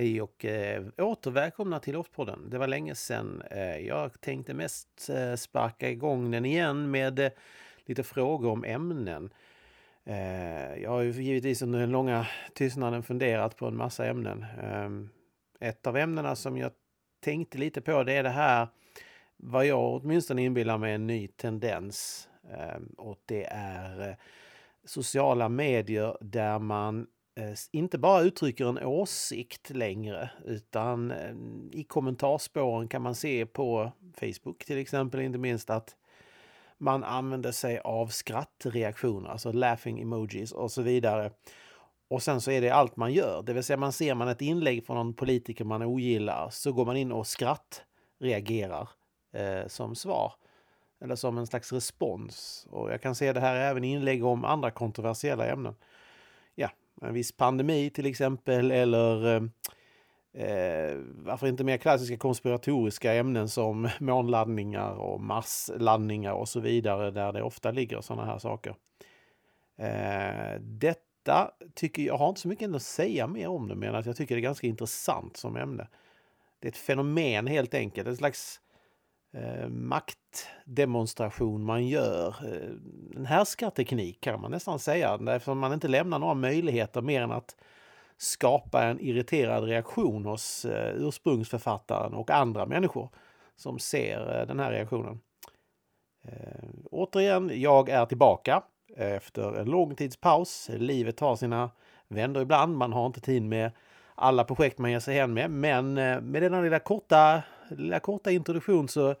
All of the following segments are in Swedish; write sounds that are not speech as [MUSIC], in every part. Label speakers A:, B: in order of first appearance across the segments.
A: Hej och eh, åter välkomna till Loftpodden. Det var länge sedan. Eh, jag tänkte mest eh, sparka igång den igen med eh, lite frågor om ämnen. Eh, jag har ju givetvis under den långa tystnaden funderat på en massa ämnen. Ehm, ett av ämnena som jag tänkte lite på det är det här vad jag åtminstone inbillar mig en ny tendens. Ehm, och det är eh, sociala medier där man inte bara uttrycker en åsikt längre utan ehm, i kommentarspåren kan man se på Facebook till exempel inte minst att man använder sig av skrattreaktioner, alltså laughing emojis och så vidare. Och sen så är det allt man gör, det vill säga man ser man ett inlägg från någon politiker man ogillar så går man in och skrattreagerar eh, som svar. Eller som en slags respons. Och jag kan se det här även i inlägg om andra kontroversiella ämnen en viss pandemi till exempel eller eh, eh, varför inte mer klassiska konspiratoriska ämnen som [LAUGHS] månlandningar och marslandningar och så vidare där det ofta ligger sådana här saker. Eh, detta tycker jag har inte så mycket att säga mer om det men att jag tycker det är ganska intressant som ämne. Det är ett fenomen helt enkelt, en slags eh, maktdemonstration man gör. Eh, en härskarteknik kan man nästan säga, eftersom man inte lämnar några möjligheter mer än att skapa en irriterad reaktion hos eh, ursprungsförfattaren och andra människor som ser eh, den här reaktionen. Eh, återigen, jag är tillbaka efter en lång tids paus. Livet tar sina vändor ibland. Man har inte tid med alla projekt man ger sig hän med. Men eh, med denna lilla korta, lilla korta introduktion så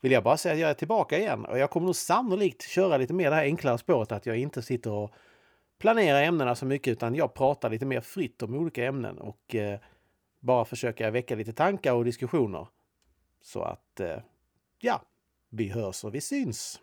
A: vill jag bara säga att jag är tillbaka igen. Och jag kommer nog sannolikt köra lite mer det här enklare spåret att jag inte sitter och planerar ämnena så mycket utan jag pratar lite mer fritt om olika ämnen och eh, bara försöka väcka lite tankar och diskussioner. Så att, eh, ja, vi hörs och vi syns!